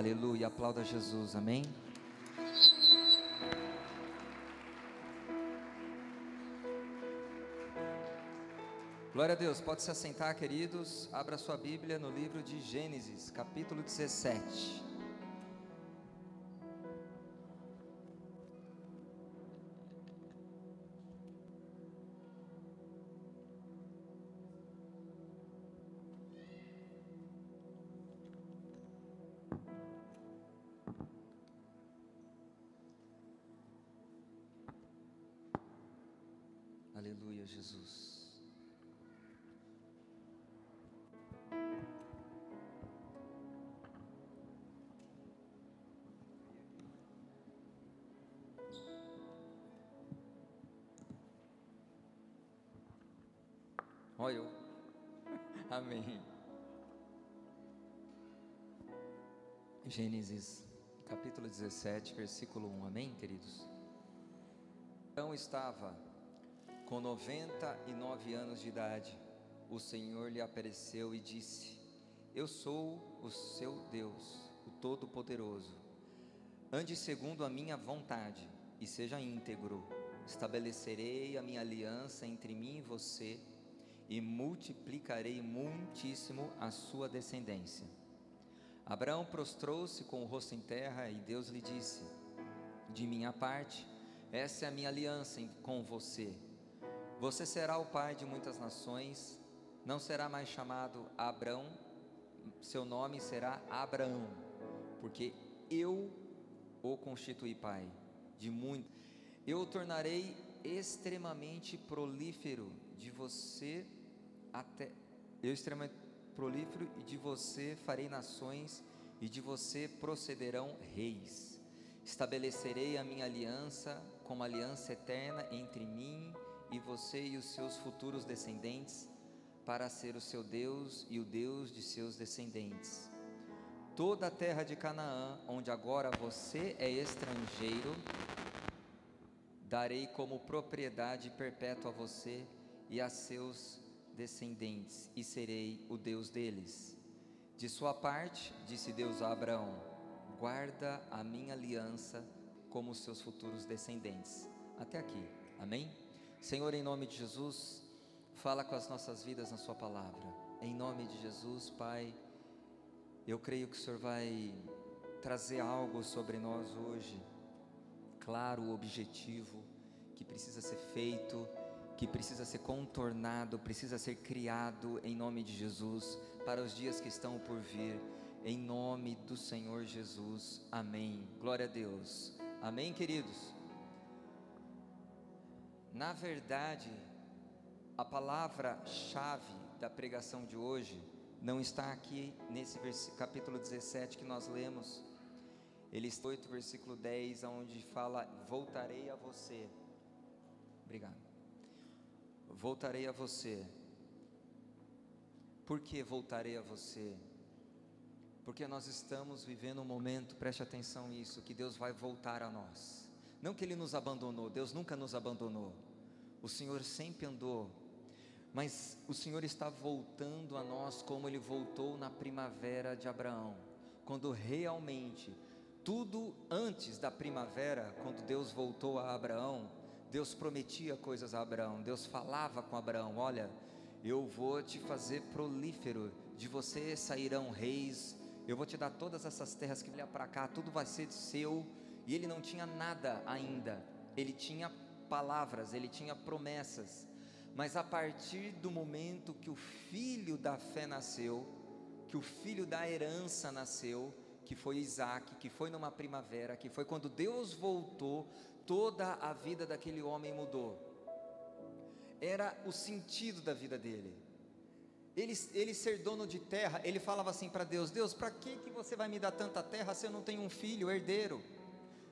Aleluia, aplauda Jesus, amém? Glória a Deus, pode se assentar, queridos. Abra sua Bíblia no livro de Gênesis, capítulo 17. Gênesis capítulo 17, versículo 1. Amém, queridos? Então estava com 99 anos de idade. O Senhor lhe apareceu e disse: Eu sou o seu Deus, o Todo-Poderoso. Ande segundo a minha vontade e seja íntegro. Estabelecerei a minha aliança entre mim e você e multiplicarei muitíssimo a sua descendência. Abraão prostrou-se com o rosto em terra e Deus lhe disse: De minha parte, essa é a minha aliança com você. Você será o pai de muitas nações, não será mais chamado Abrão, seu nome será Abraão, porque eu o constituí pai de muitos. Eu o tornarei extremamente prolífero de você até eu extremamente prolífero e de você farei nações e de você procederão reis. Estabelecerei a minha aliança como aliança eterna entre mim e você e os seus futuros descendentes, para ser o seu Deus e o Deus de seus descendentes. Toda a terra de Canaã, onde agora você é estrangeiro, darei como propriedade perpétua a você e a seus descendentes, e serei o Deus deles. De sua parte, disse Deus a Abraão: guarda a minha aliança como seus futuros descendentes. Até aqui, amém? Senhor, em nome de Jesus, fala com as nossas vidas na Sua palavra. Em nome de Jesus, Pai, eu creio que o Senhor vai trazer algo sobre nós hoje, claro, objetivo, que precisa ser feito, que precisa ser contornado, precisa ser criado em nome de Jesus, para os dias que estão por vir, em nome do Senhor Jesus. Amém. Glória a Deus. Amém, queridos. Na verdade, a palavra-chave da pregação de hoje não está aqui nesse capítulo 17 que nós lemos. Ele está 8, versículo 10, onde fala: Voltarei a você. Obrigado. Voltarei a você. Por que voltarei a você? Porque nós estamos vivendo um momento, preste atenção nisso, que Deus vai voltar a nós. Não que Ele nos abandonou, Deus nunca nos abandonou. O Senhor sempre andou, mas o Senhor está voltando a nós como Ele voltou na primavera de Abraão, quando realmente tudo antes da primavera, quando Deus voltou a Abraão, Deus prometia coisas a Abraão, Deus falava com Abraão: Olha, eu vou te fazer prolífero, de você sairão reis, eu vou te dar todas essas terras que olha para cá, tudo vai ser seu. E ele não tinha nada ainda, ele tinha palavras, ele tinha promessas. Mas a partir do momento que o filho da fé nasceu, que o filho da herança nasceu, que foi Isaac, que foi numa primavera, que foi quando Deus voltou, toda a vida daquele homem mudou. Era o sentido da vida dele. Ele, ele ser dono de terra, ele falava assim para Deus: Deus, para que, que você vai me dar tanta terra se eu não tenho um filho, herdeiro?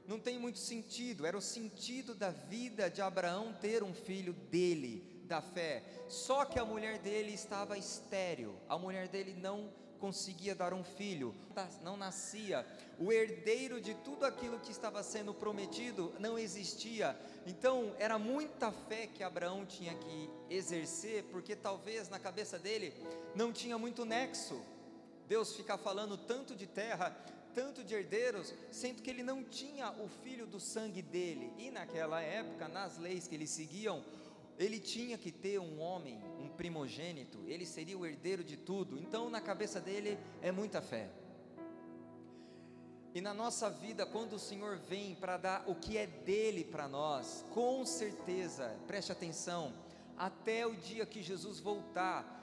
Não tem muito sentido, era o sentido da vida de Abraão ter um filho dele, da fé. Só que a mulher dele estava estéril, a mulher dele não conseguia dar um filho, não nascia. O herdeiro de tudo aquilo que estava sendo prometido não existia. Então, era muita fé que Abraão tinha que exercer, porque talvez na cabeça dele não tinha muito nexo. Deus ficar falando tanto de terra, tanto de herdeiros, sendo que ele não tinha o filho do sangue dele. E naquela época, nas leis que eles seguiam, ele tinha que ter um homem, primogênito, ele seria o herdeiro de tudo. Então, na cabeça dele é muita fé. E na nossa vida, quando o Senhor vem para dar o que é dele para nós, com certeza, preste atenção, até o dia que Jesus voltar,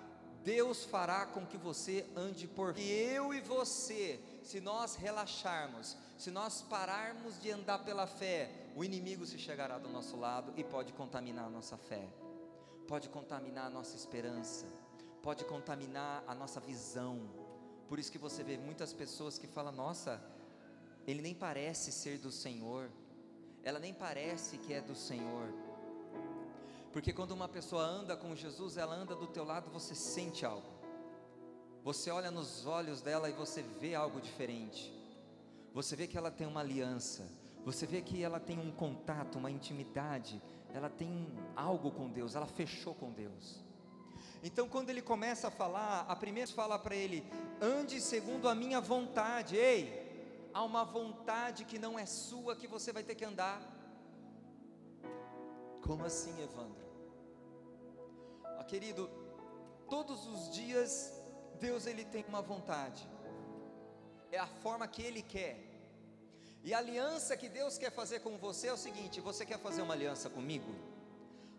Deus fará com que você ande por. E eu e você, se nós relaxarmos, se nós pararmos de andar pela fé, o inimigo se chegará do nosso lado e pode contaminar a nossa fé, pode contaminar a nossa esperança, pode contaminar a nossa visão. Por isso que você vê muitas pessoas que falam: Nossa, ele nem parece ser do Senhor, ela nem parece que é do Senhor. Porque quando uma pessoa anda com Jesus, ela anda do teu lado, você sente algo. Você olha nos olhos dela e você vê algo diferente. Você vê que ela tem uma aliança. Você vê que ela tem um contato, uma intimidade. Ela tem algo com Deus. Ela fechou com Deus. Então, quando ele começa a falar, a primeira fala para ele: ande segundo a minha vontade. Ei, há uma vontade que não é sua que você vai ter que andar. Como assim, Evandro? Ah, querido, todos os dias Deus ele tem uma vontade. É a forma que ele quer. E a aliança que Deus quer fazer com você é o seguinte: você quer fazer uma aliança comigo?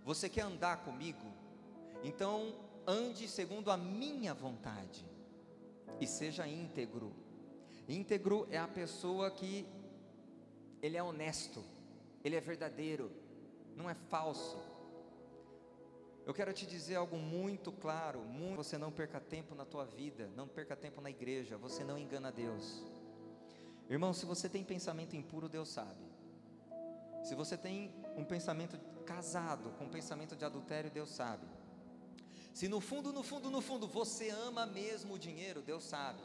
Você quer andar comigo? Então ande segundo a minha vontade e seja íntegro. Íntegro é a pessoa que ele é honesto, ele é verdadeiro, não é falso. Eu quero te dizer algo muito claro, muito, você não perca tempo na tua vida, não perca tempo na igreja, você não engana Deus. Irmão, se você tem pensamento impuro, Deus sabe. Se você tem um pensamento casado com um pensamento de adultério, Deus sabe. Se no fundo, no fundo, no fundo você ama mesmo o dinheiro, Deus sabe.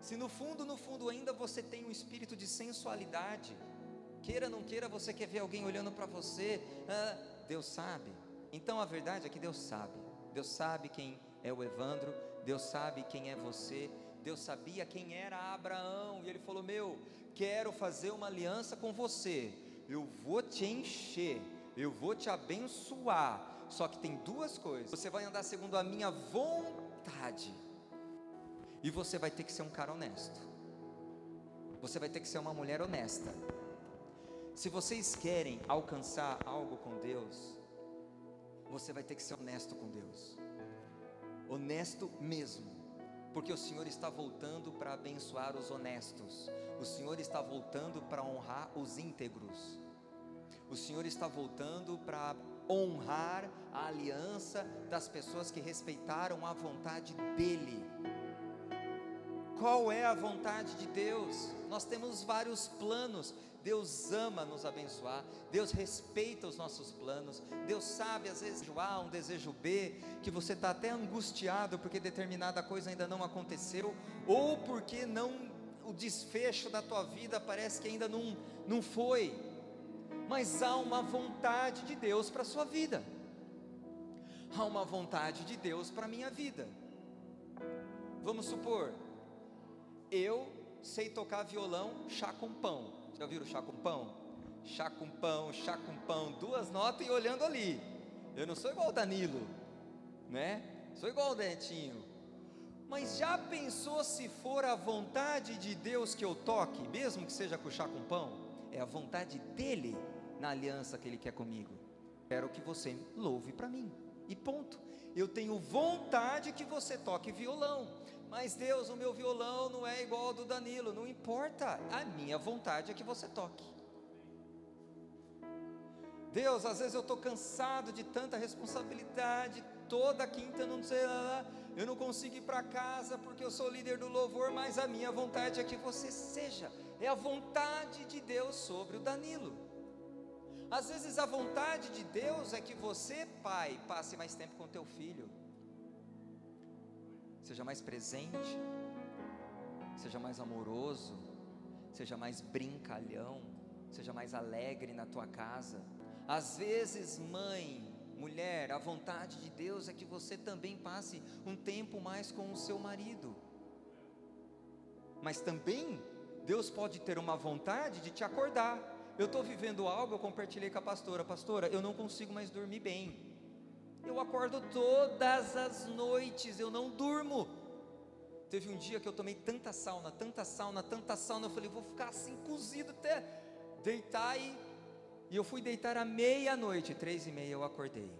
Se no fundo, no fundo ainda você tem um espírito de sensualidade, queira não queira, você quer ver alguém olhando para você, ah, Deus sabe. Então a verdade é que Deus sabe. Deus sabe quem é o Evandro, Deus sabe quem é você, Deus sabia quem era Abraão, e ele falou: Meu, quero fazer uma aliança com você, eu vou te encher, eu vou te abençoar. Só que tem duas coisas: você vai andar segundo a minha vontade, e você vai ter que ser um cara honesto, você vai ter que ser uma mulher honesta. Se vocês querem alcançar algo com Deus, você vai ter que ser honesto com Deus, honesto mesmo, porque o Senhor está voltando para abençoar os honestos, o Senhor está voltando para honrar os íntegros, o Senhor está voltando para honrar a aliança das pessoas que respeitaram a vontade dEle. Qual é a vontade de Deus? Nós temos vários planos, Deus ama nos abençoar, Deus respeita os nossos planos, Deus sabe às vezes A, um desejo B, que você está até angustiado porque determinada coisa ainda não aconteceu, ou porque não o desfecho da tua vida parece que ainda não, não foi, mas há uma vontade de Deus para a sua vida, há uma vontade de Deus para a minha vida. Vamos supor, eu sei tocar violão, chá com pão. Já viram chá com pão? Chá com pão, chá com pão, duas notas e olhando ali. Eu não sou igual o Danilo, né? Sou igual o Dentinho. Mas já pensou se for a vontade de Deus que eu toque, mesmo que seja com chá com pão? É a vontade dele na aliança que ele quer comigo. Quero que você louve para mim. E ponto. Eu tenho vontade que você toque violão. Mas Deus, o meu violão não é igual ao do Danilo, não importa, a minha vontade é que você toque. Deus, às vezes eu estou cansado de tanta responsabilidade, toda quinta não sei lá, eu não consigo ir para casa porque eu sou líder do louvor, mas a minha vontade é que você seja, é a vontade de Deus sobre o Danilo. Às vezes a vontade de Deus é que você, pai, passe mais tempo com teu filho seja mais presente, seja mais amoroso, seja mais brincalhão, seja mais alegre na tua casa. Às vezes, mãe, mulher, a vontade de Deus é que você também passe um tempo mais com o seu marido. mas também Deus pode ter uma vontade de te acordar. Eu estou vivendo algo, eu compartilhei com a pastora, pastora, eu não consigo mais dormir bem. Eu acordo todas as noites, eu não durmo. Teve um dia que eu tomei tanta sauna, tanta sauna, tanta sauna, eu falei, vou ficar assim cozido até deitar e, e eu fui deitar à meia-noite, três e meia eu acordei.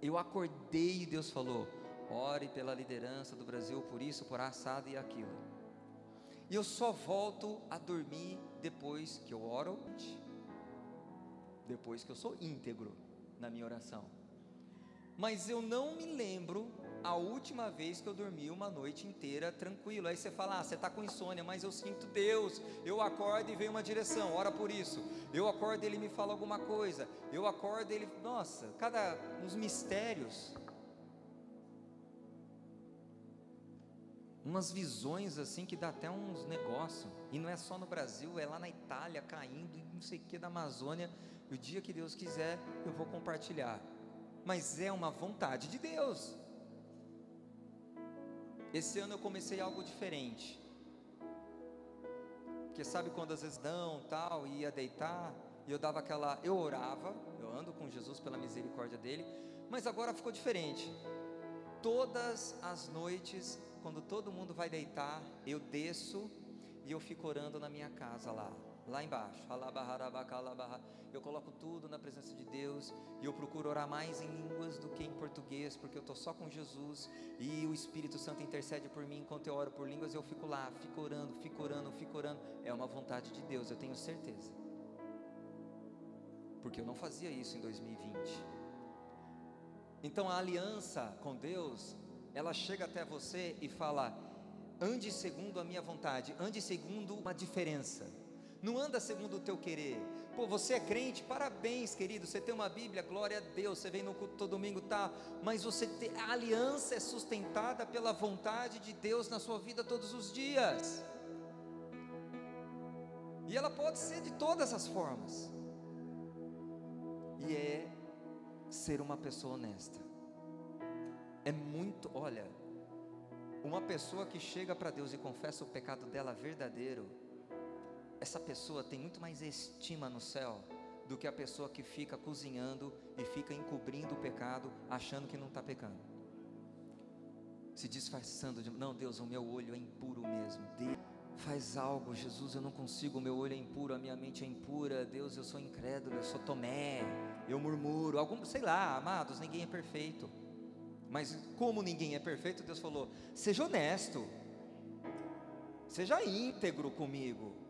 Eu acordei e Deus falou: ore pela liderança do Brasil, por isso, por assado e aquilo. E eu só volto a dormir depois que eu oro, depois que eu sou íntegro na minha oração. Mas eu não me lembro a última vez que eu dormi uma noite inteira tranquilo. Aí você fala, ah, você está com insônia, mas eu sinto Deus. Eu acordo e vem uma direção, ora por isso. Eu acordo e Ele me fala alguma coisa. Eu acordo e Ele, nossa, cada uns mistérios. umas visões assim que dá até uns negócios. E não é só no Brasil, é lá na Itália caindo não sei o que da Amazônia. E o dia que Deus quiser, eu vou compartilhar. Mas é uma vontade de Deus. Esse ano eu comecei algo diferente. Porque sabe quando às vezes dão, tal, ia deitar, e eu dava aquela, eu orava, eu ando com Jesus pela misericórdia dele, mas agora ficou diferente. Todas as noites quando todo mundo vai deitar, eu desço e eu fico orando na minha casa lá, lá embaixo. Eu coloco tudo na presença de Deus e eu procuro orar mais em línguas do que em português, porque eu estou só com Jesus e o Espírito Santo intercede por mim enquanto eu oro por línguas. Eu fico lá, fico orando, fico orando, fico orando. É uma vontade de Deus, eu tenho certeza, porque eu não fazia isso em 2020. Então a aliança com Deus ela chega até você e fala: ande segundo a minha vontade, ande segundo uma diferença, não anda segundo o teu querer. Pô, você é crente, parabéns, querido. Você tem uma Bíblia, glória a Deus. Você vem no culto todo domingo, tá? Mas você tem, a aliança é sustentada pela vontade de Deus na sua vida todos os dias. E ela pode ser de todas as formas. E é ser uma pessoa honesta. É muito, olha, uma pessoa que chega para Deus e confessa o pecado dela verdadeiro, essa pessoa tem muito mais estima no céu do que a pessoa que fica cozinhando e fica encobrindo o pecado, achando que não está pecando, se disfarçando de, não, Deus, o meu olho é impuro mesmo. Deus, faz algo, Jesus, eu não consigo, o meu olho é impuro, a minha mente é impura, Deus, eu sou incrédulo, eu sou Tomé, eu murmuro, algum, sei lá, amados, ninguém é perfeito. Mas como ninguém é perfeito, Deus falou: seja honesto, seja íntegro comigo.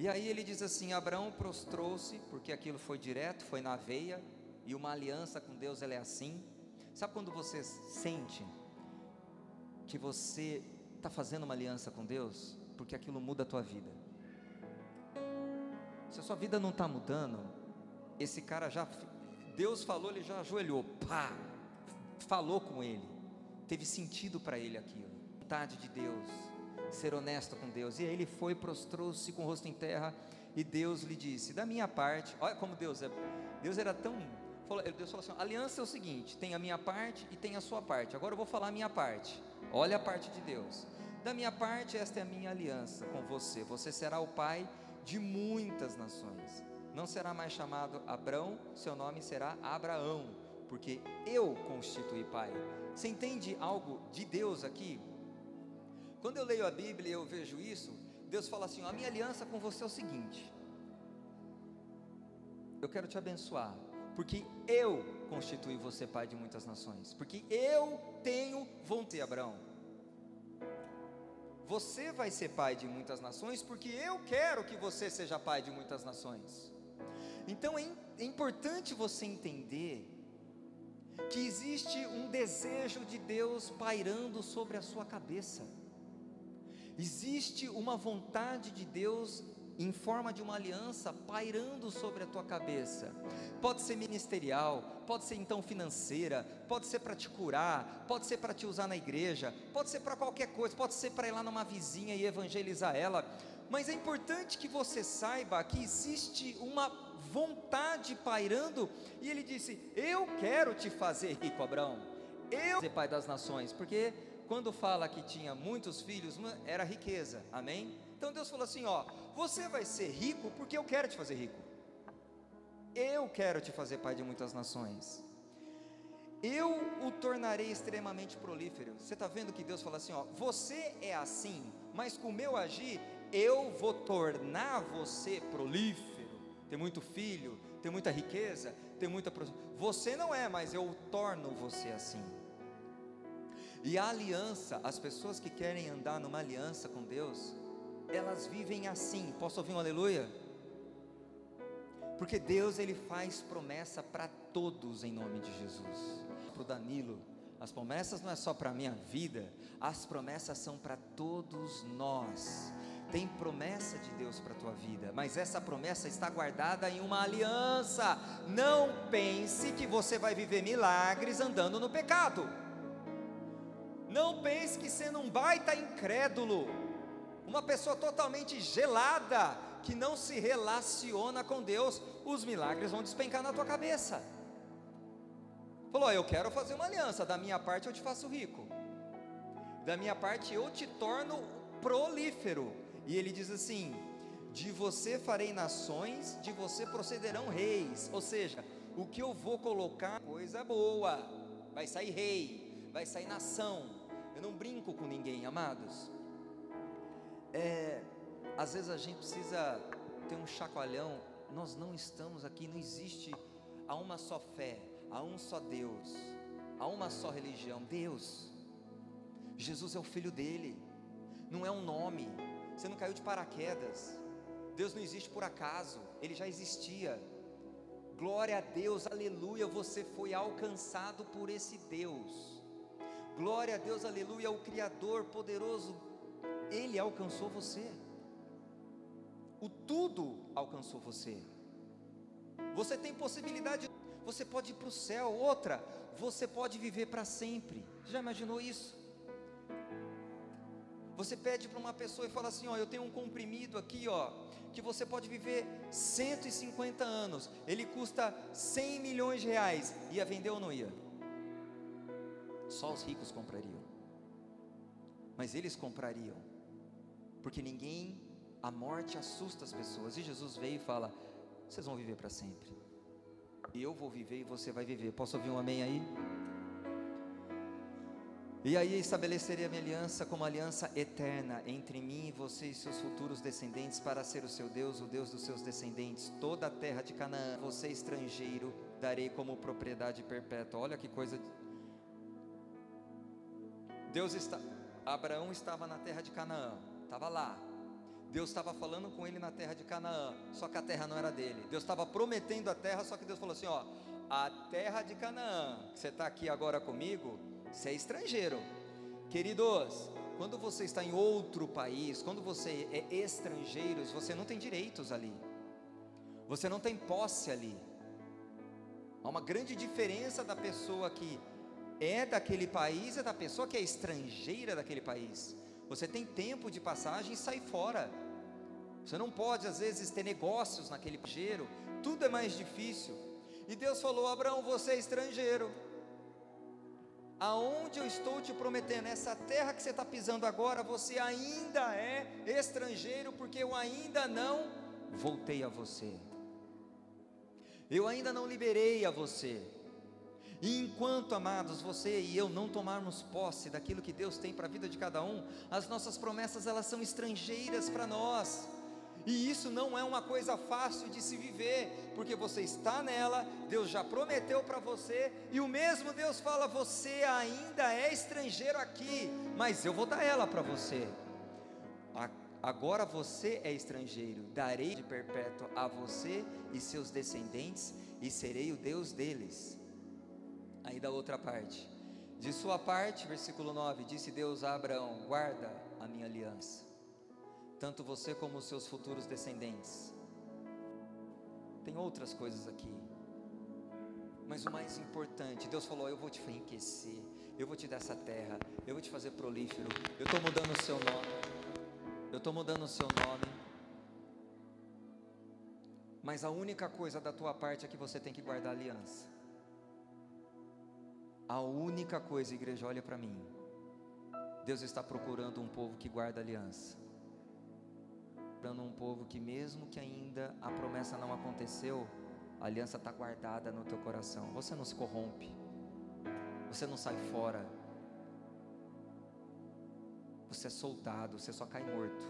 E aí ele diz assim: Abraão prostrou-se, porque aquilo foi direto, foi na veia, e uma aliança com Deus ela é assim. Sabe quando você sente que você está fazendo uma aliança com Deus? Porque aquilo muda a tua vida. Se a sua vida não está mudando, esse cara já, Deus falou, ele já ajoelhou, pá, falou com ele, teve sentido para ele aquilo, vontade de Deus, ser honesto com Deus. E aí ele foi, prostrou-se com o rosto em terra, e Deus lhe disse: Da minha parte, olha como Deus é, Deus era tão. Deus falou assim: aliança é o seguinte: tem a minha parte e tem a sua parte. Agora eu vou falar a minha parte. Olha a parte de Deus. Da minha parte, esta é a minha aliança com você. Você será o pai de muitas nações. Não será mais chamado Abrão, seu nome será Abraão porque eu constituí pai. Você entende algo de Deus aqui? Quando eu leio a Bíblia e eu vejo isso, Deus fala assim: a minha aliança com você é o seguinte. Eu quero te abençoar, porque eu constituí você pai de muitas nações, porque eu tenho vontade, Abraão. Você vai ser pai de muitas nações, porque eu quero que você seja pai de muitas nações. Então é, é importante você entender que existe um desejo de Deus pairando sobre a sua cabeça. Existe uma vontade de Deus em forma de uma aliança pairando sobre a tua cabeça. Pode ser ministerial, pode ser então financeira, pode ser para te curar, pode ser para te usar na igreja, pode ser para qualquer coisa, pode ser para ir lá numa vizinha e evangelizar ela. Mas é importante que você saiba que existe uma vontade pairando, e ele disse: Eu quero te fazer rico, Abraão, eu pai das nações, porque quando fala que tinha muitos filhos, era riqueza, amém? Então Deus falou assim: ó, você vai ser rico porque eu quero te fazer rico. Eu quero te fazer pai de muitas nações. Eu o tornarei extremamente prolífero. Você está vendo que Deus fala assim: ó, você é assim, mas com o meu agir, eu vou tornar você prolífero. Tem muito filho, tem muita riqueza, tem muita. Você não é, mas eu torno você assim. E a aliança, as pessoas que querem andar numa aliança com Deus, elas vivem assim. Posso ouvir um aleluia? Porque Deus ele faz promessa para todos em nome de Jesus. Para o Danilo, as promessas não é só para a minha vida, as promessas são para todos nós. Tem promessa de Deus para a tua vida, mas essa promessa está guardada em uma aliança. Não pense que você vai viver milagres andando no pecado. Não pense que sendo um baita incrédulo, uma pessoa totalmente gelada, que não se relaciona com Deus, os milagres vão despencar na tua cabeça. Falou: Eu quero fazer uma aliança, da minha parte eu te faço rico, da minha parte eu te torno prolífero. E ele diz assim: De você farei nações, de você procederão reis. Ou seja, o que eu vou colocar, coisa boa, vai sair rei, vai sair nação. Eu não brinco com ninguém, amados é, às vezes a gente precisa ter um chacoalhão. Nós não estamos aqui, não existe há uma só fé, há um só Deus, há uma só religião. Deus, Jesus é o filho dele, não é um nome. Você não caiu de paraquedas. Deus não existe por acaso, ele já existia. Glória a Deus, aleluia, você foi alcançado por esse Deus. Glória a Deus, aleluia, o Criador poderoso ele alcançou você. O tudo alcançou você. Você tem possibilidade, você pode ir para o céu. Outra, você pode viver para sempre. Já imaginou isso? Você pede para uma pessoa e fala assim: Ó, eu tenho um comprimido aqui, ó, que você pode viver 150 anos. Ele custa 100 milhões de reais. Ia vender ou não ia? Só os ricos comprariam. Mas eles comprariam porque ninguém, a morte assusta as pessoas, e Jesus veio e fala: vocês vão viver para sempre, eu vou viver e você vai viver. Posso ouvir um amém aí? E aí estabelecerei a minha aliança como aliança eterna entre mim e você e seus futuros descendentes, para ser o seu Deus, o Deus dos seus descendentes. Toda a terra de Canaã, você estrangeiro, darei como propriedade perpétua. Olha que coisa. Deus está. Abraão estava na terra de Canaã estava lá. Deus estava falando com ele na terra de Canaã, só que a terra não era dele. Deus estava prometendo a terra, só que Deus falou assim: ó, a terra de Canaã, que você está aqui agora comigo, você é estrangeiro. Queridos, quando você está em outro país, quando você é estrangeiro, você não tem direitos ali, você não tem posse ali. Há uma grande diferença da pessoa que é daquele país e da pessoa que é estrangeira daquele país. Você tem tempo de passagem e sai fora. Você não pode, às vezes, ter negócios naquele giro, tudo é mais difícil. E Deus falou: Abraão, você é estrangeiro. Aonde eu estou te prometendo, essa terra que você está pisando agora, você ainda é estrangeiro, porque eu ainda não voltei a você. Eu ainda não liberei a você. E enquanto, amados, você e eu não tomarmos posse daquilo que Deus tem para a vida de cada um, as nossas promessas elas são estrangeiras para nós. E isso não é uma coisa fácil de se viver, porque você está nela, Deus já prometeu para você, e o mesmo Deus fala: você ainda é estrangeiro aqui, mas eu vou dar ela para você. Agora você é estrangeiro, darei de perpétuo a você e seus descendentes, e serei o Deus deles. Aí da outra parte. De sua parte, versículo 9, disse Deus a Abraão: Guarda a minha aliança, tanto você como os seus futuros descendentes. Tem outras coisas aqui, mas o mais importante, Deus falou: Eu vou te enriquecer, eu vou te dar essa terra, eu vou te fazer prolífero, eu estou mudando o seu nome, eu estou mudando o seu nome. Mas a única coisa da tua parte é que você tem que guardar a aliança. A única coisa, igreja, olha para mim. Deus está procurando um povo que guarda aliança. Procurando um povo que, mesmo que ainda a promessa não aconteceu, a aliança está guardada no teu coração. Você não se corrompe, você não sai fora, você é soldado, você só cai morto,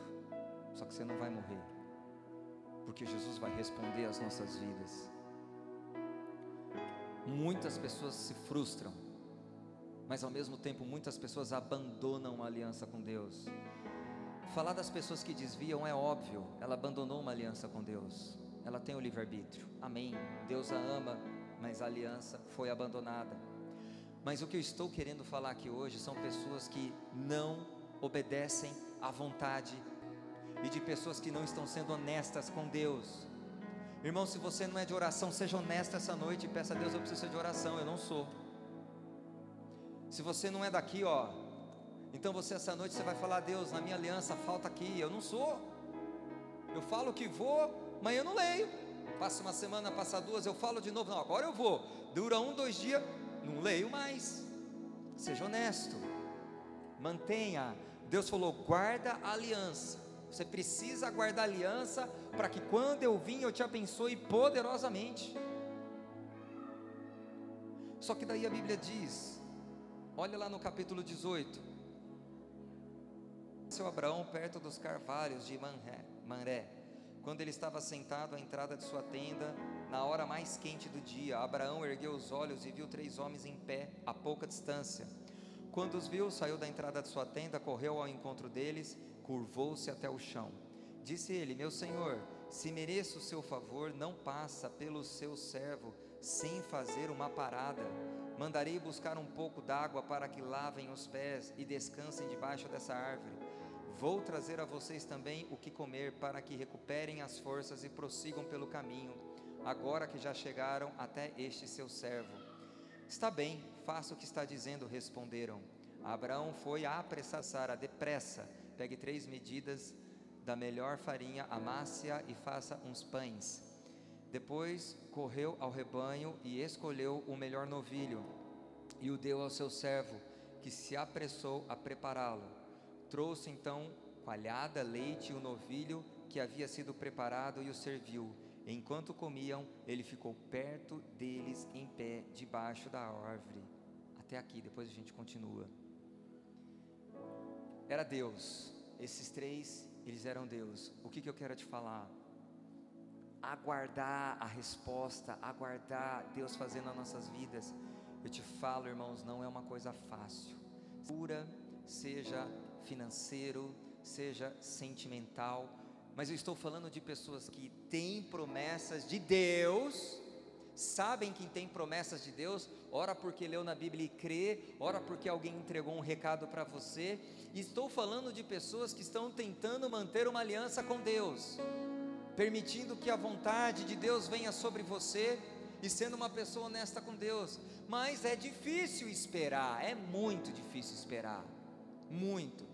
só que você não vai morrer, porque Jesus vai responder às nossas vidas. Muitas pessoas se frustram, mas ao mesmo tempo muitas pessoas abandonam a aliança com Deus. Falar das pessoas que desviam é óbvio, ela abandonou uma aliança com Deus, ela tem o livre-arbítrio, amém. Deus a ama, mas a aliança foi abandonada. Mas o que eu estou querendo falar aqui hoje são pessoas que não obedecem à vontade e de pessoas que não estão sendo honestas com Deus. Irmão, se você não é de oração, seja honesto essa noite e peça a Deus, eu preciso de oração, eu não sou. Se você não é daqui, ó, então você essa noite você vai falar a Deus, na minha aliança falta aqui, eu não sou. Eu falo que vou, mas eu não leio. Passa uma semana, passa duas, eu falo de novo, não, agora eu vou. Dura um, dois dias, não leio mais. Seja honesto. Mantenha. Deus falou: guarda a aliança. Você precisa guardar aliança para que quando eu vim eu te abençoe poderosamente. Só que daí a Bíblia diz, olha lá no capítulo 18. Seu Abraão perto dos carvalhos de Manré, Manré, quando ele estava sentado à entrada de sua tenda, na hora mais quente do dia, Abraão ergueu os olhos e viu três homens em pé, a pouca distância. Quando os viu, saiu da entrada de sua tenda, correu ao encontro deles curvou-se até o chão. Disse ele: Meu senhor, se mereço o seu favor, não passa pelo seu servo sem fazer uma parada. Mandarei buscar um pouco d'água para que lavem os pés e descansem debaixo dessa árvore. Vou trazer a vocês também o que comer para que recuperem as forças e prossigam pelo caminho, agora que já chegaram até este seu servo. Está bem, faça o que está dizendo, responderam. Abraão foi a apressar Sara depressa Pegue três medidas da melhor farinha, amasse-a e faça uns pães. Depois correu ao rebanho e escolheu o melhor novilho e o deu ao seu servo, que se apressou a prepará-lo. Trouxe então coalhada, leite e o novilho que havia sido preparado e o serviu. Enquanto comiam, ele ficou perto deles em pé, debaixo da árvore. Até aqui, depois a gente continua era Deus. Esses três, eles eram Deus. O que, que eu quero te falar? Aguardar a resposta, aguardar Deus fazendo nas nossas vidas. Eu te falo, irmãos, não é uma coisa fácil. Pura, seja financeiro, seja sentimental, mas eu estou falando de pessoas que têm promessas de Deus, sabem que tem promessas de Deus, ora porque leu na Bíblia e crê, ora porque alguém entregou um recado para você. Estou falando de pessoas que estão tentando manter uma aliança com Deus, permitindo que a vontade de Deus venha sobre você e sendo uma pessoa honesta com Deus. Mas é difícil esperar, é muito difícil esperar, muito.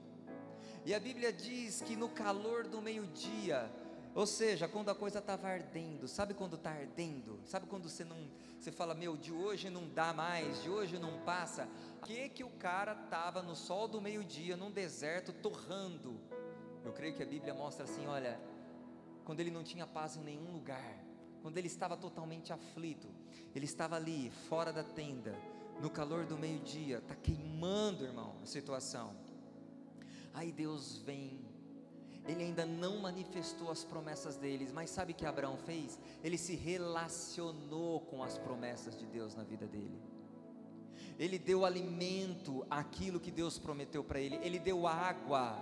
E a Bíblia diz que no calor do meio-dia, ou seja, quando a coisa estava ardendo, sabe quando está ardendo? Sabe quando você não, você fala, meu, de hoje não dá mais, de hoje não passa? Que que o cara estava no sol do meio-dia, num deserto, torrando? Eu creio que a Bíblia mostra assim, olha, quando ele não tinha paz em nenhum lugar, quando ele estava totalmente aflito, ele estava ali, fora da tenda, no calor do meio-dia, está queimando, irmão, a situação. Aí Deus vem ele ainda não manifestou as promessas deles, mas sabe o que Abraão fez? Ele se relacionou com as promessas de Deus na vida dele. Ele deu alimento àquilo que Deus prometeu para ele, ele deu água.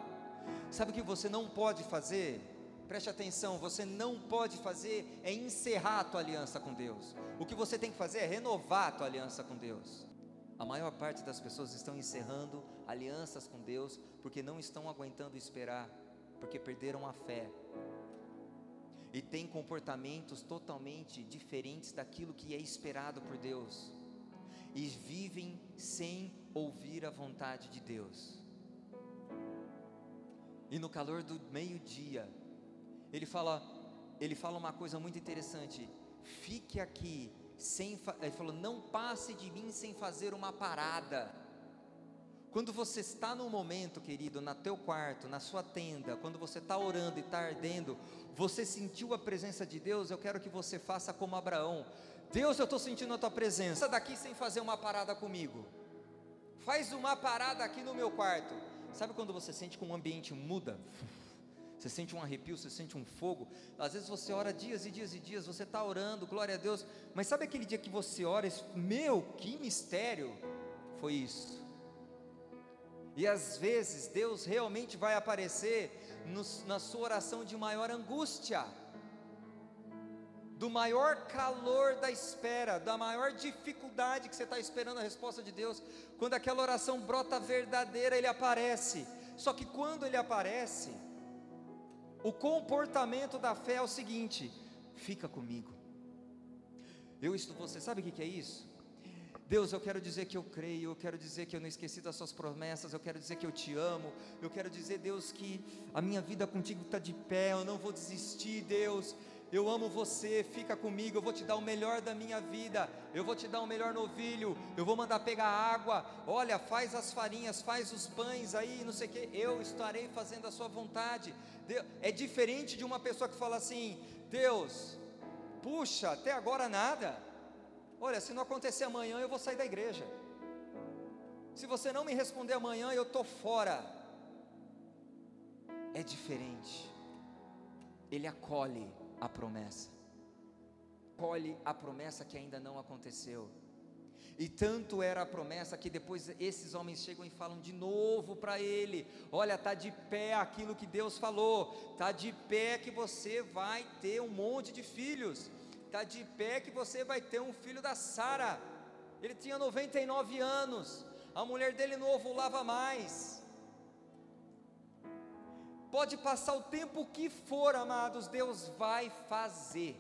Sabe o que você não pode fazer? Preste atenção, você não pode fazer é encerrar a tua aliança com Deus. O que você tem que fazer é renovar a tua aliança com Deus. A maior parte das pessoas estão encerrando alianças com Deus porque não estão aguentando esperar porque perderam a fé e têm comportamentos totalmente diferentes daquilo que é esperado por Deus e vivem sem ouvir a vontade de Deus. E no calor do meio-dia, ele fala, ele fala uma coisa muito interessante. Fique aqui sem, ele falou, não passe de mim sem fazer uma parada. Quando você está no momento, querido, na teu quarto, na sua tenda, quando você está orando e está ardendo, você sentiu a presença de Deus, eu quero que você faça como Abraão. Deus, eu estou sentindo a tua presença. daqui sem fazer uma parada comigo. Faz uma parada aqui no meu quarto. Sabe quando você sente que um ambiente muda? Você sente um arrepio, você sente um fogo. Às vezes você ora dias e dias e dias, você está orando, glória a Deus. Mas sabe aquele dia que você ora, meu, que mistério foi isso? E às vezes Deus realmente vai aparecer no, na sua oração de maior angústia, do maior calor da espera, da maior dificuldade que você está esperando a resposta de Deus. Quando aquela oração brota verdadeira, Ele aparece. Só que quando Ele aparece, o comportamento da fé é o seguinte: fica comigo. Eu estou, você sabe o que é isso? Deus, eu quero dizer que eu creio, eu quero dizer que eu não esqueci das Suas promessas, eu quero dizer que eu te amo, eu quero dizer, Deus, que a minha vida contigo está de pé, eu não vou desistir, Deus. Eu amo você, fica comigo, eu vou te dar o melhor da minha vida, eu vou te dar o melhor novilho, eu vou mandar pegar água, olha, faz as farinhas, faz os pães aí, não sei o que, eu estarei fazendo a sua vontade. É diferente de uma pessoa que fala assim: Deus, puxa, até agora nada. Olha, se não acontecer amanhã, eu vou sair da igreja. Se você não me responder amanhã, eu estou fora. É diferente. Ele acolhe a promessa. Acolhe a promessa que ainda não aconteceu. E tanto era a promessa que depois esses homens chegam e falam de novo para ele: Olha, tá de pé aquilo que Deus falou, tá de pé que você vai ter um monte de filhos está de pé que você vai ter um filho da Sara. Ele tinha 99 anos, a mulher dele não ovulava mais. Pode passar o tempo que for, amados, Deus vai fazer.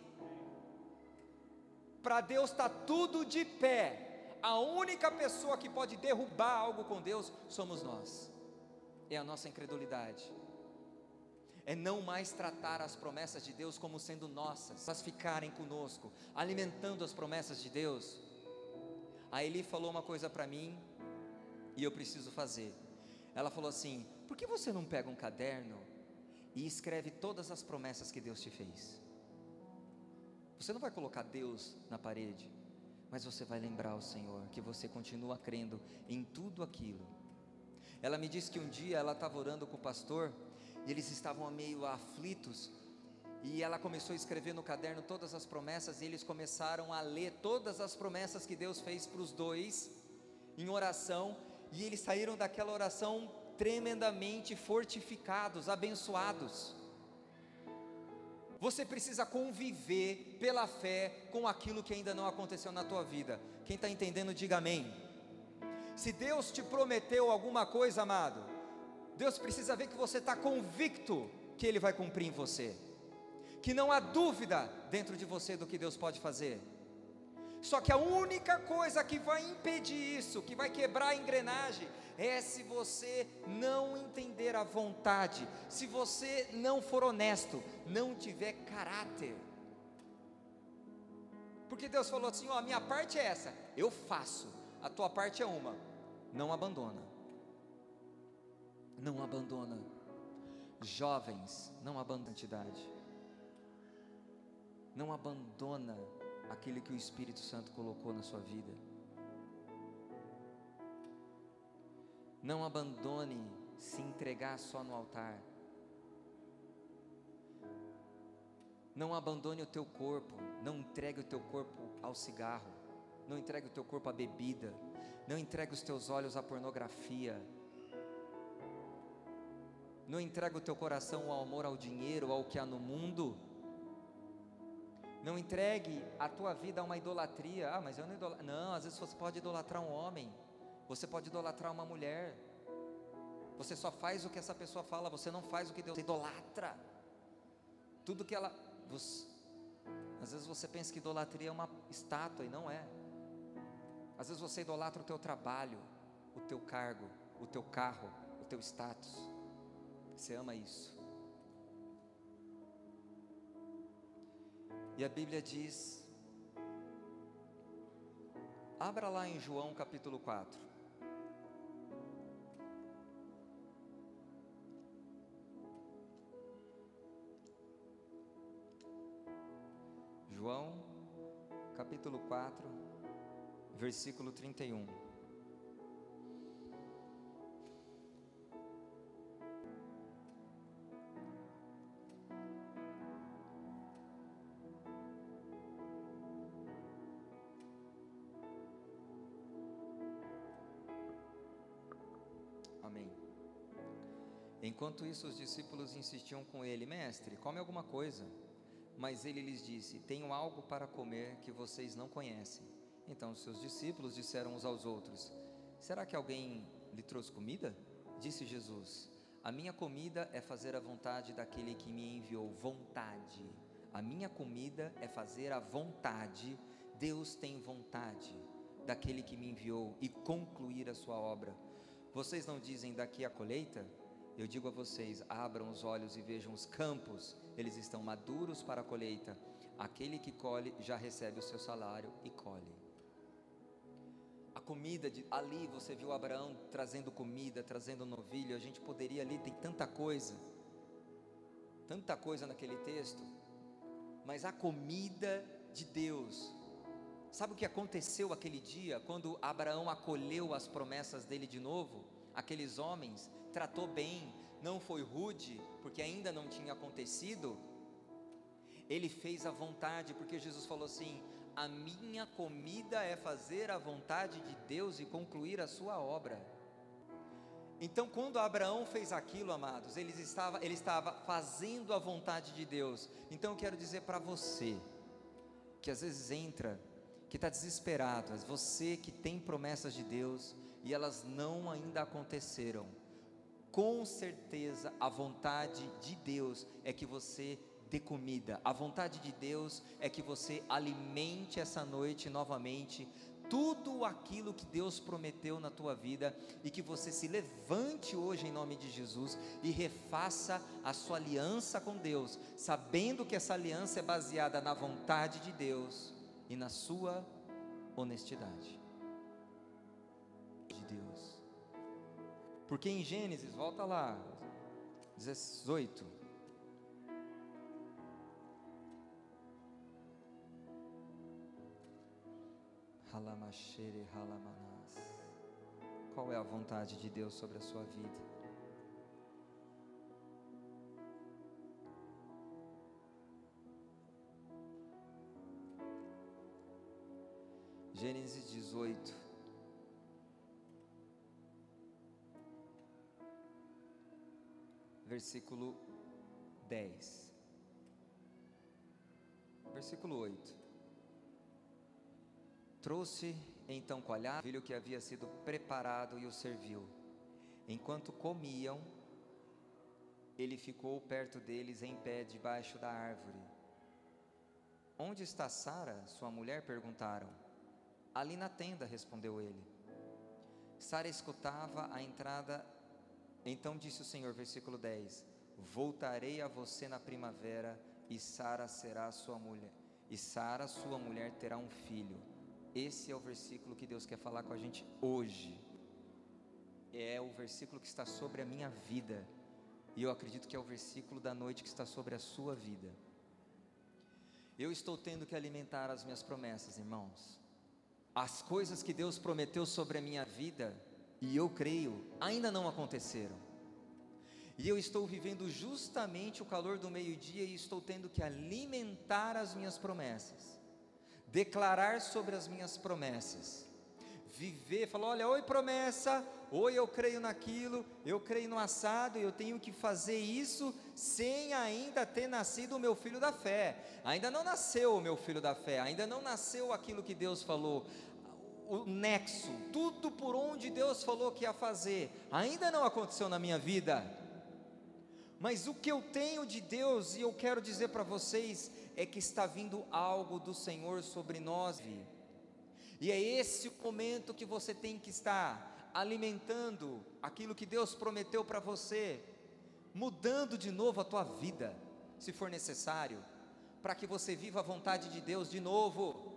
Para Deus está tudo de pé. A única pessoa que pode derrubar algo com Deus somos nós. É a nossa incredulidade é não mais tratar as promessas de Deus como sendo nossas, mas ficarem conosco, alimentando as promessas de Deus. A Eli falou uma coisa para mim e eu preciso fazer. Ela falou assim: por que você não pega um caderno e escreve todas as promessas que Deus te fez? Você não vai colocar Deus na parede, mas você vai lembrar o Senhor que você continua crendo em tudo aquilo. Ela me disse que um dia ela estava orando com o pastor e eles estavam meio aflitos. E ela começou a escrever no caderno todas as promessas, e eles começaram a ler todas as promessas que Deus fez para os dois, em oração, e eles saíram daquela oração tremendamente fortificados, abençoados. Você precisa conviver pela fé com aquilo que ainda não aconteceu na tua vida. Quem está entendendo, diga amém. Se Deus te prometeu alguma coisa, amado, Deus precisa ver que você está convicto que Ele vai cumprir em você, que não há dúvida dentro de você do que Deus pode fazer. Só que a única coisa que vai impedir isso, que vai quebrar a engrenagem, é se você não entender a vontade, se você não for honesto, não tiver caráter. Porque Deus falou assim: ó, a minha parte é essa, eu faço, a tua parte é uma, não abandona não abandona. Jovens, não abandona a entidade. Não abandona aquilo que o Espírito Santo colocou na sua vida. Não abandone se entregar só no altar. Não abandone o teu corpo, não entregue o teu corpo ao cigarro, não entregue o teu corpo à bebida, não entregue os teus olhos à pornografia, não entrega o teu coração ao amor ao dinheiro, ao que há no mundo. Não entregue a tua vida a uma idolatria. Ah, mas eu não idolatro. Não, às vezes você pode idolatrar um homem. Você pode idolatrar uma mulher. Você só faz o que essa pessoa fala, você não faz o que Deus. Você idolatra. Tudo que ela. Você, às vezes você pensa que idolatria é uma estátua e não é. Às vezes você idolatra o teu trabalho, o teu cargo, o teu carro, o teu status. Você ama isso. E a Bíblia diz: abra lá em João capítulo 4. João capítulo 4, versículo 31. Enquanto isso, os discípulos insistiam com ele: Mestre, come alguma coisa. Mas ele lhes disse: Tenho algo para comer que vocês não conhecem. Então os seus discípulos disseram uns aos outros: Será que alguém lhe trouxe comida? Disse Jesus: A minha comida é fazer a vontade daquele que me enviou. Vontade. A minha comida é fazer a vontade. Deus tem vontade daquele que me enviou e concluir a sua obra. Vocês não dizem daqui a colheita? Eu digo a vocês: abram os olhos e vejam os campos, eles estão maduros para a colheita. Aquele que colhe já recebe o seu salário e colhe. A comida de, ali você viu Abraão trazendo comida, trazendo novilho. A gente poderia ali tem tanta coisa, tanta coisa naquele texto. Mas a comida de Deus. Sabe o que aconteceu aquele dia quando Abraão acolheu as promessas dele de novo? Aqueles homens tratou bem, não foi rude, porque ainda não tinha acontecido. Ele fez a vontade, porque Jesus falou assim: A minha comida é fazer a vontade de Deus e concluir a sua obra. Então, quando Abraão fez aquilo, amados, ele estava, ele estava fazendo a vontade de Deus. Então, eu quero dizer para você, que às vezes entra, que está desesperado, você que tem promessas de Deus e elas não ainda aconteceram com certeza a vontade de Deus é que você dê comida, a vontade de Deus é que você alimente essa noite novamente tudo aquilo que Deus prometeu na tua vida e que você se levante hoje em nome de Jesus e refaça a sua aliança com Deus, sabendo que essa aliança é baseada na vontade de Deus e na sua honestidade. Porque em Gênesis, volta lá, 18. Halamachere halamanas. Qual é a vontade de Deus sobre a sua vida? Gênesis 18. Versículo 10. Versículo 8. Trouxe então coalhado o filho que havia sido preparado e o serviu. Enquanto comiam, ele ficou perto deles em pé debaixo da árvore. Onde está Sara, sua mulher? perguntaram. Ali na tenda, respondeu ele. Sara escutava a entrada então disse o Senhor, versículo 10: Voltarei a você na primavera, e Sara será sua mulher, e Sara, sua mulher, terá um filho. Esse é o versículo que Deus quer falar com a gente hoje. É o versículo que está sobre a minha vida. E eu acredito que é o versículo da noite que está sobre a sua vida. Eu estou tendo que alimentar as minhas promessas, irmãos. As coisas que Deus prometeu sobre a minha vida, e eu creio, ainda não aconteceram. E eu estou vivendo justamente o calor do meio-dia e estou tendo que alimentar as minhas promessas, declarar sobre as minhas promessas, viver, falar: olha, oi promessa, oi eu creio naquilo, eu creio no assado, eu tenho que fazer isso sem ainda ter nascido o meu filho da fé. Ainda não nasceu o meu filho da fé, ainda não nasceu aquilo que Deus falou, o nexo, tudo por onde Deus falou que ia fazer, ainda não aconteceu na minha vida. Mas o que eu tenho de Deus, e eu quero dizer para vocês, é que está vindo algo do Senhor sobre nós. E é esse o momento que você tem que estar alimentando aquilo que Deus prometeu para você, mudando de novo a tua vida, se for necessário, para que você viva a vontade de Deus de novo.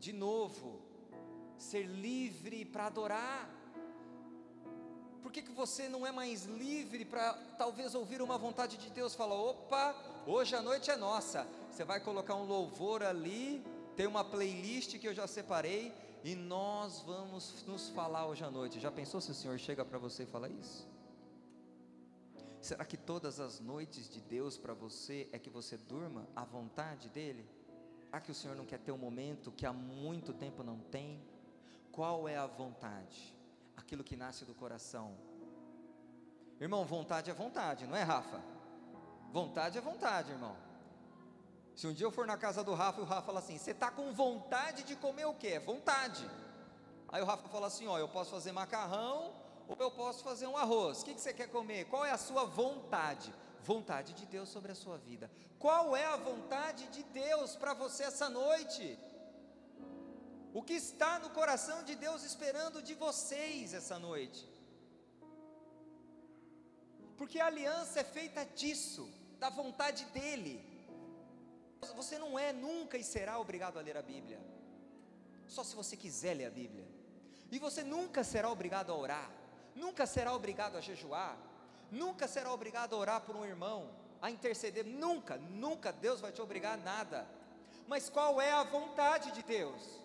De novo ser livre para adorar. Por que, que você não é mais livre para talvez ouvir uma vontade de Deus? Fala, opa, hoje a noite é nossa. Você vai colocar um louvor ali, tem uma playlist que eu já separei e nós vamos nos falar hoje à noite. Já pensou se o Senhor chega para você e fala isso? Será que todas as noites de Deus para você é que você durma à vontade dEle? Será que o Senhor não quer ter um momento que há muito tempo não tem? Qual é a vontade? Aquilo que nasce do coração. Irmão, vontade é vontade, não é, Rafa? Vontade é vontade, irmão. Se um dia eu for na casa do Rafa e o Rafa fala assim: Você está com vontade de comer o quê? É vontade. Aí o Rafa fala assim: Ó, eu posso fazer macarrão ou eu posso fazer um arroz. O que, que você quer comer? Qual é a sua vontade? Vontade de Deus sobre a sua vida. Qual é a vontade de Deus para você essa noite? O que está no coração de Deus esperando de vocês essa noite? Porque a aliança é feita disso, da vontade dEle. Você não é, nunca e será obrigado a ler a Bíblia, só se você quiser ler a Bíblia. E você nunca será obrigado a orar, nunca será obrigado a jejuar, nunca será obrigado a orar por um irmão, a interceder, nunca, nunca Deus vai te obrigar a nada. Mas qual é a vontade de Deus?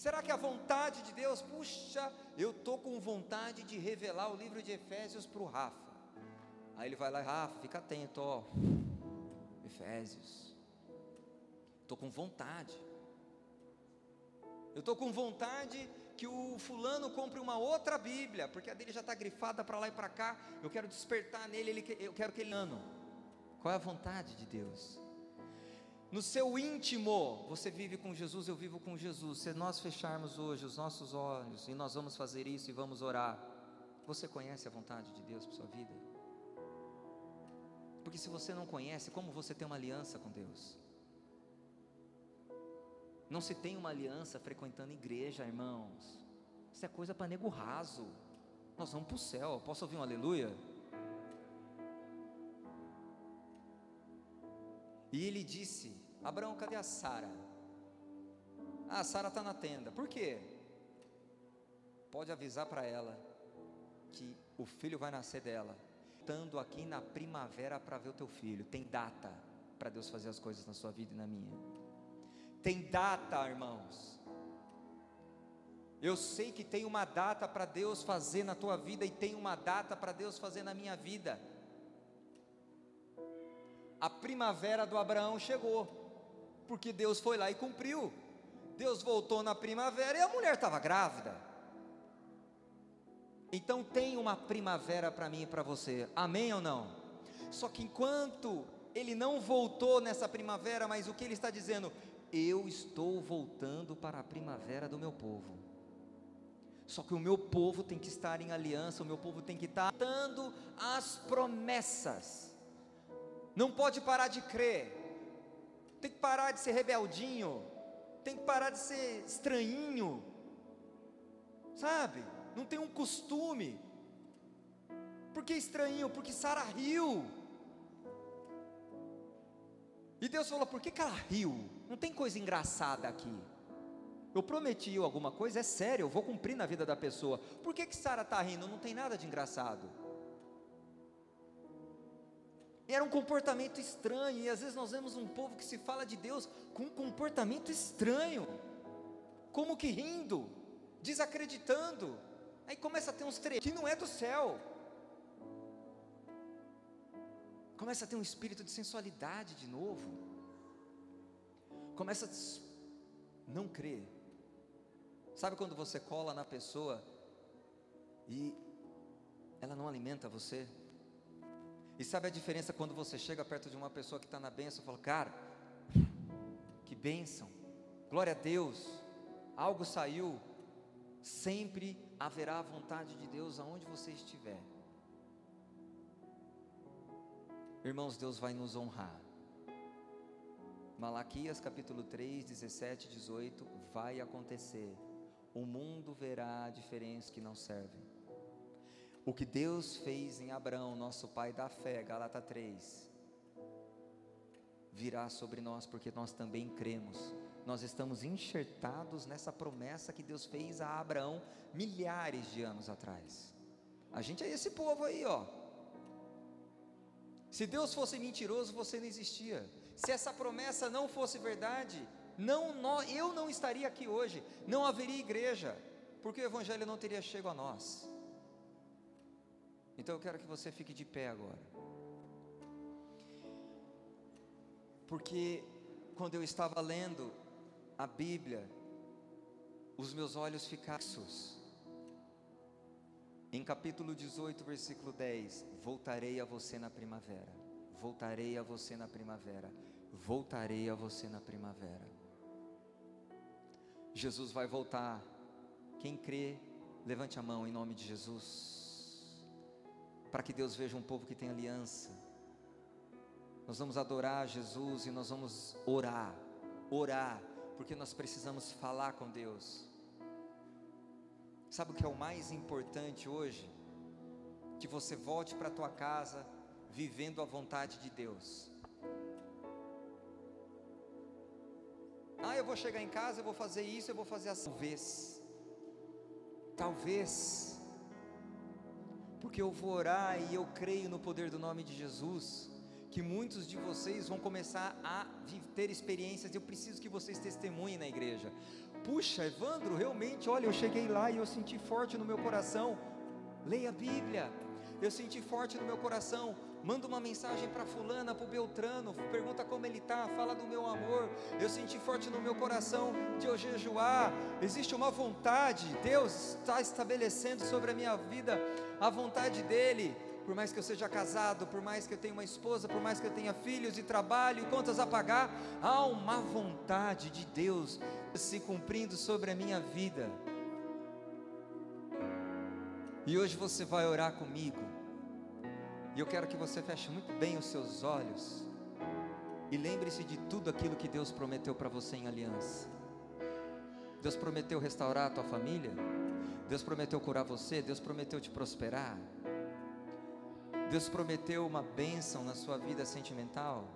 Será que a vontade de Deus, puxa, eu estou com vontade de revelar o livro de Efésios para o Rafa. Aí ele vai lá, Rafa, fica atento, ó. Efésios. Estou com vontade. Eu estou com vontade que o fulano compre uma outra Bíblia, porque a dele já está grifada para lá e para cá. Eu quero despertar nele, ele, eu quero que ele ano. Qual é a vontade de Deus? No seu íntimo, você vive com Jesus, eu vivo com Jesus. Se nós fecharmos hoje os nossos olhos e nós vamos fazer isso e vamos orar, você conhece a vontade de Deus para sua vida? Porque se você não conhece, como você tem uma aliança com Deus? Não se tem uma aliança frequentando igreja, irmãos. Isso é coisa para nego raso. Nós vamos para o céu. Posso ouvir um aleluia? E ele disse: Abraão, cadê a Sara? Ah, a Sara está na tenda. Por quê? Pode avisar para ela que o filho vai nascer dela voltando aqui na primavera para ver o teu filho. Tem data para Deus fazer as coisas na sua vida e na minha. Tem data, irmãos. Eu sei que tem uma data para Deus fazer na tua vida e tem uma data para Deus fazer na minha vida. A primavera do Abraão chegou, porque Deus foi lá e cumpriu. Deus voltou na primavera e a mulher estava grávida. Então tem uma primavera para mim e para você, amém ou não? Só que enquanto ele não voltou nessa primavera, mas o que ele está dizendo? Eu estou voltando para a primavera do meu povo. Só que o meu povo tem que estar em aliança, o meu povo tem que estar dando as promessas. Não pode parar de crer. Tem que parar de ser rebeldinho. Tem que parar de ser estranhinho. Sabe? não tem um costume. Por que estranho? Porque Sara riu. E Deus falou: por que, que ela riu? Não tem coisa engraçada aqui. Eu prometi alguma coisa, é sério, eu vou cumprir na vida da pessoa. Por que, que Sara está rindo? Não tem nada de engraçado. Era um comportamento estranho, e às vezes nós vemos um povo que se fala de Deus com um comportamento estranho, como que rindo, desacreditando. Aí começa a ter uns trechos que não é do céu. Começa a ter um espírito de sensualidade de novo. Começa a não crer. Sabe quando você cola na pessoa e ela não alimenta você? E sabe a diferença quando você chega perto de uma pessoa que está na bênção e fala, cara, que bênção, glória a Deus, algo saiu, sempre haverá a vontade de Deus aonde você estiver. Irmãos, Deus vai nos honrar. Malaquias capítulo 3, 17 e 18 vai acontecer. O mundo verá a diferença que não servem. O que Deus fez em Abraão, nosso pai da fé, Galata 3, virá sobre nós porque nós também cremos nós estamos enxertados nessa promessa que Deus fez a Abraão milhares de anos atrás. A gente é esse povo aí, ó. Se Deus fosse mentiroso, você não existia. Se essa promessa não fosse verdade, não, eu não estaria aqui hoje, não haveria igreja, porque o Evangelho não teria chegado a nós. Então eu quero que você fique de pé agora, porque quando eu estava lendo a Bíblia, os meus olhos ficaram. Em capítulo 18, versículo 10: Voltarei a você na primavera, voltarei a você na primavera, voltarei a você na primavera. Jesus vai voltar. Quem crê, levante a mão em nome de Jesus. Para que Deus veja um povo que tem aliança. Nós vamos adorar Jesus e nós vamos orar, orar, porque nós precisamos falar com Deus. Sabe o que é o mais importante hoje? Que você volte para a tua casa vivendo a vontade de Deus. Ah, eu vou chegar em casa, eu vou fazer isso, eu vou fazer assim. Talvez, talvez, porque eu vou orar e eu creio no poder do nome de Jesus, que muitos de vocês vão começar a ter experiências. Eu preciso que vocês testemunhem na igreja. Puxa, Evandro, realmente, olha, eu cheguei lá e eu senti forte no meu coração. Leia a Bíblia. Eu senti forte no meu coração manda uma mensagem para fulana, para o Beltrano, pergunta como ele está, fala do meu amor. Eu senti forte no meu coração de eu jejuar. Existe uma vontade, Deus está estabelecendo sobre a minha vida a vontade dele. Por mais que eu seja casado, por mais que eu tenha uma esposa, por mais que eu tenha filhos e trabalho e contas a pagar, há uma vontade de Deus se cumprindo sobre a minha vida. E hoje você vai orar comigo. E eu quero que você feche muito bem os seus olhos e lembre-se de tudo aquilo que Deus prometeu para você em aliança. Deus prometeu restaurar a tua família, Deus prometeu curar você, Deus prometeu te prosperar. Deus prometeu uma bênção na sua vida sentimental.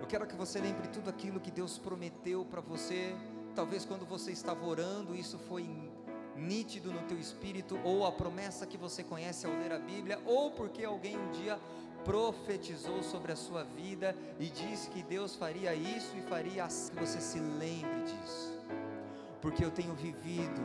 Eu quero que você lembre tudo aquilo que Deus prometeu para você. Talvez quando você estava orando, isso foi nítido no teu espírito, ou a promessa que você conhece ao ler a Bíblia, ou porque alguém um dia profetizou sobre a sua vida e disse que Deus faria isso e faria assim, que você se lembre disso. Porque eu tenho vivido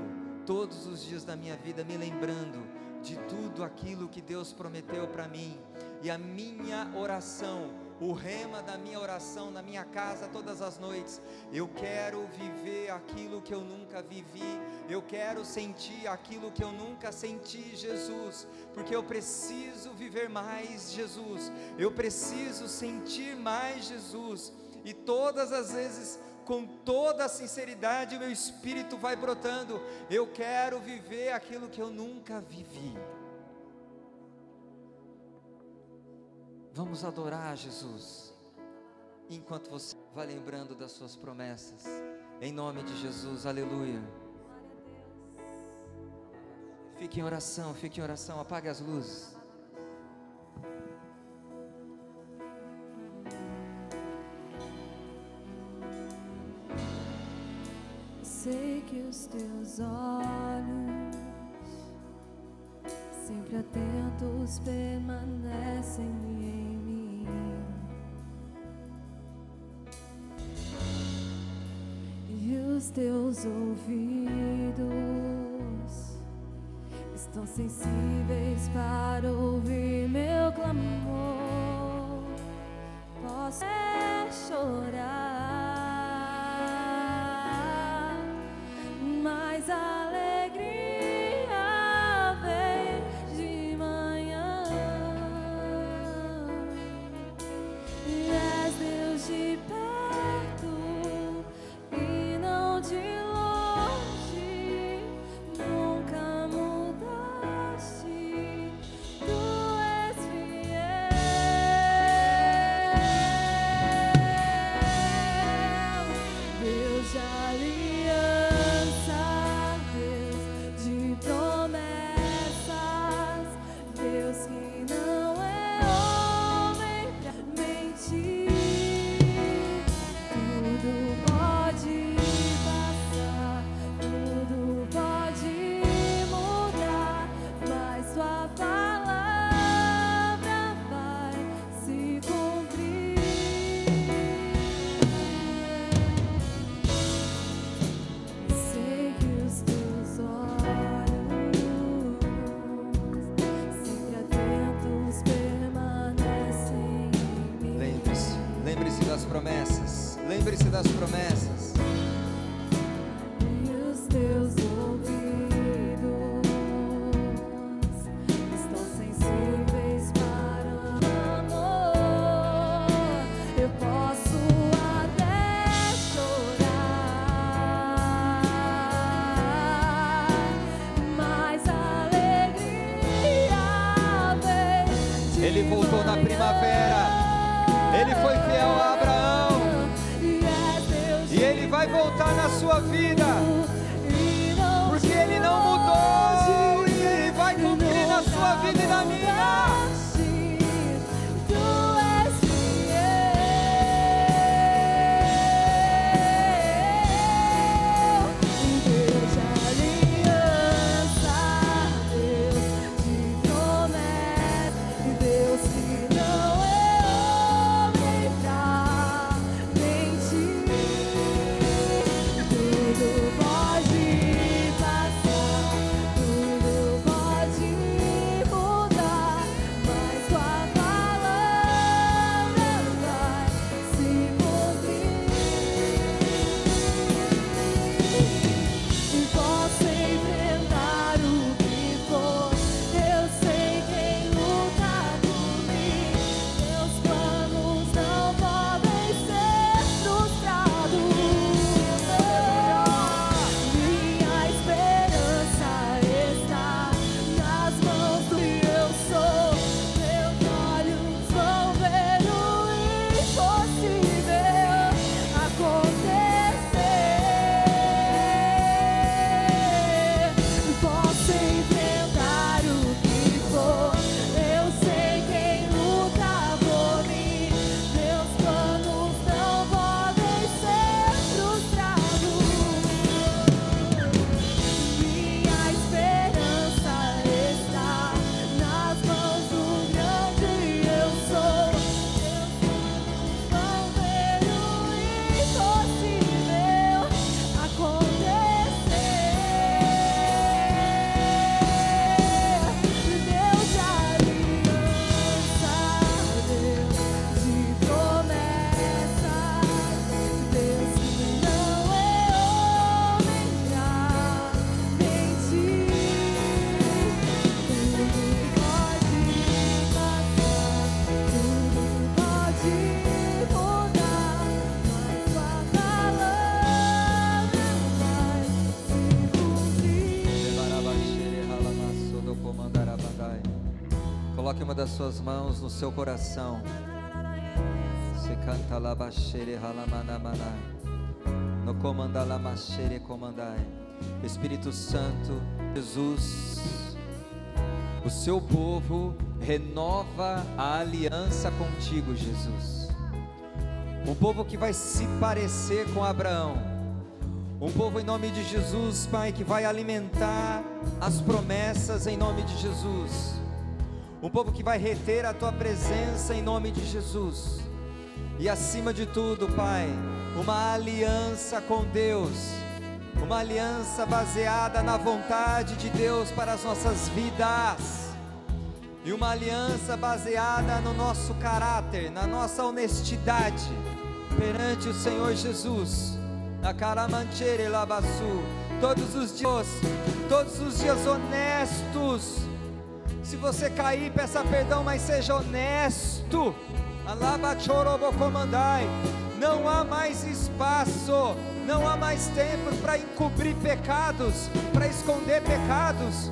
todos os dias da minha vida me lembrando de tudo aquilo que Deus prometeu para mim, e a minha oração o rema da minha oração na minha casa todas as noites. Eu quero viver aquilo que eu nunca vivi, eu quero sentir aquilo que eu nunca senti, Jesus, porque eu preciso viver mais, Jesus, eu preciso sentir mais, Jesus, e todas as vezes com toda a sinceridade, meu espírito vai brotando. Eu quero viver aquilo que eu nunca vivi. Vamos adorar Jesus, enquanto você vai lembrando das suas promessas, em nome de Jesus, aleluia. Fique em oração, fique em oração, apague as luzes. Sei que os teus olhos sempre atentos permanecem em teus ouvidos estão sensíveis para ouvir meu clamor. Posso é chorar. Vai voltar na sua vida. Das suas mãos no seu coração. Se canta lá baixere halamanamana. No comanda lá machere comandai. Espírito Santo, Jesus, o seu povo renova a aliança contigo, Jesus. Um povo que vai se parecer com Abraão. Um povo em nome de Jesus, Pai, que vai alimentar as promessas em nome de Jesus. Um povo que vai reter a tua presença em nome de Jesus. E acima de tudo, Pai, uma aliança com Deus. Uma aliança baseada na vontade de Deus para as nossas vidas. E uma aliança baseada no nosso caráter, na nossa honestidade perante o Senhor Jesus. Na todos os dias, todos os dias honestos. Se você cair, peça perdão, mas seja honesto. Alabachorobocomandai. Não há mais espaço, não há mais tempo para encobrir pecados, para esconder pecados.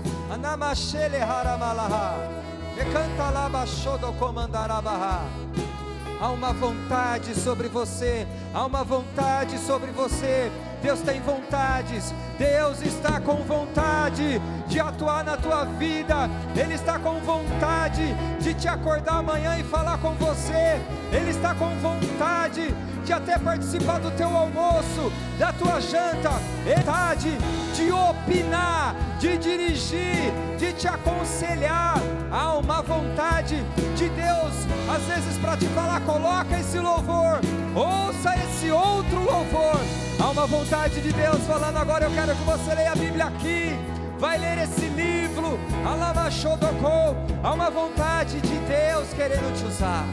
Há uma vontade sobre você, há uma vontade sobre você. Deus tem vontades, Deus está com vontade de atuar na tua vida, Ele está com vontade de te acordar amanhã e falar com você, Ele está com vontade de até participar do teu almoço, da tua janta, vontade de opinar, de dirigir, de te aconselhar. Há uma vontade de Deus, às vezes, para te falar: coloca esse louvor, ouça esse outro louvor. Há uma vontade de Deus falando agora. Eu quero que você leia a Bíblia aqui. Vai ler esse livro. Alamachodocou. Há uma vontade de Deus querendo te usar.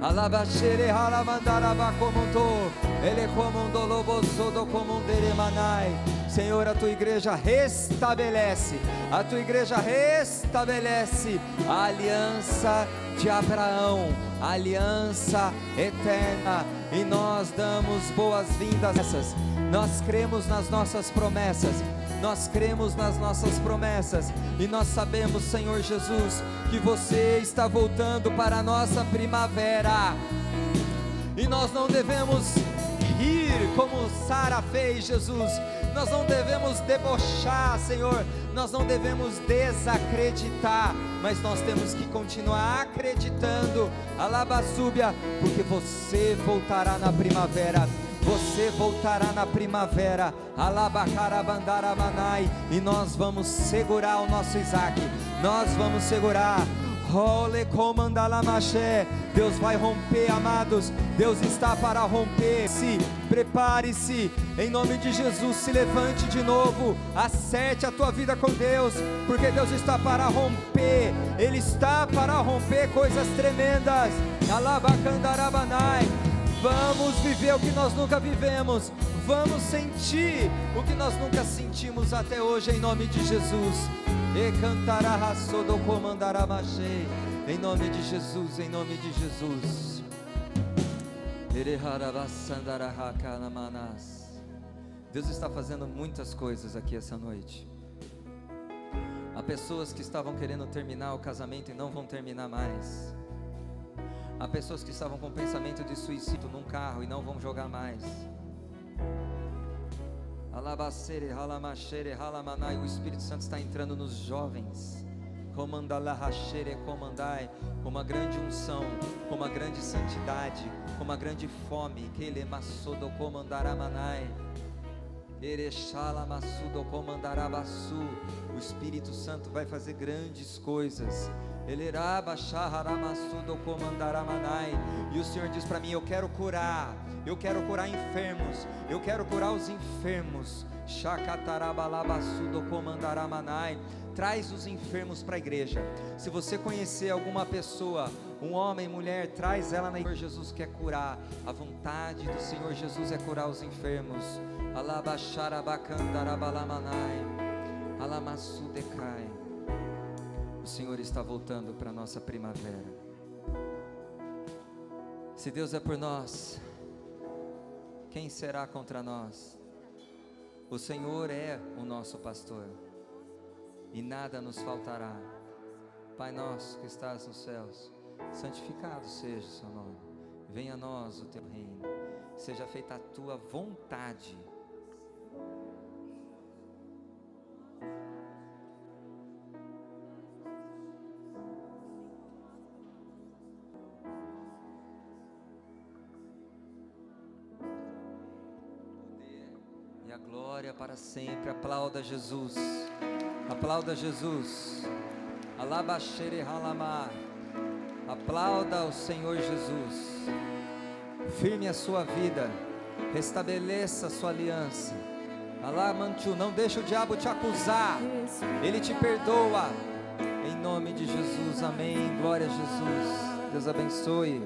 Alabashere halamandarabacomonto. Ele comandou loboso do comunderemanai. Senhor, a tua igreja restabelece, a tua igreja restabelece a aliança de Abraão, a aliança eterna, e nós damos boas-vindas essas. Nós cremos nas nossas promessas, nós cremos nas nossas promessas e nós sabemos, Senhor Jesus, que você está voltando para a nossa primavera. E nós não devemos rir como Sara fez, Jesus. Nós não devemos debochar, Senhor. Nós não devemos desacreditar, mas nós temos que continuar acreditando. Alabaçúbia, porque você voltará na primavera você voltará na primavera, Alabacarabandaраmanai, e nós vamos segurar o nosso Isaac, nós vamos segurar. Deus vai romper, amados. Deus está para romper. Se prepare-se, em nome de Jesus, se levante de novo. Acerte a tua vida com Deus, porque Deus está para romper. Ele está para romper coisas tremendas. Alabacandarabanai. Vamos viver o que nós nunca vivemos. Vamos sentir o que nós nunca sentimos até hoje, em nome de Jesus. E cantará do comandará Em nome de Jesus, em nome de Jesus. Deus está fazendo muitas coisas aqui essa noite. Há pessoas que estavam querendo terminar o casamento e não vão terminar mais. Há pessoas que estavam com pensamento de suicídio num carro e não vão jogar mais. O Espírito Santo está entrando nos jovens. Comandai. Com uma grande unção, com uma grande santidade, com uma grande fome. Que ele maçodo comandaramanai. O Espírito Santo vai fazer grandes coisas. E o Senhor diz para mim: Eu quero curar, eu quero curar enfermos, eu quero curar os enfermos. Traz os enfermos para a igreja. Se você conhecer alguma pessoa, um homem, mulher, traz ela na igreja. Jesus quer curar. A vontade do Senhor Jesus é curar os enfermos. O Senhor está voltando para a nossa primavera. Se Deus é por nós, quem será contra nós? O Senhor é o nosso pastor, e nada nos faltará. Pai nosso que estás nos céus, santificado seja o seu nome. Venha a nós o teu reino. Seja feita a tua vontade para sempre. Aplauda Jesus. Aplauda Jesus. Alabaxere halamar. Aplauda o Senhor Jesus. Firme a sua vida. Restabeleça a sua aliança. Alamantu, não deixa o diabo te acusar. Ele te perdoa. Em nome de Jesus. Amém. Glória a Jesus. Deus abençoe.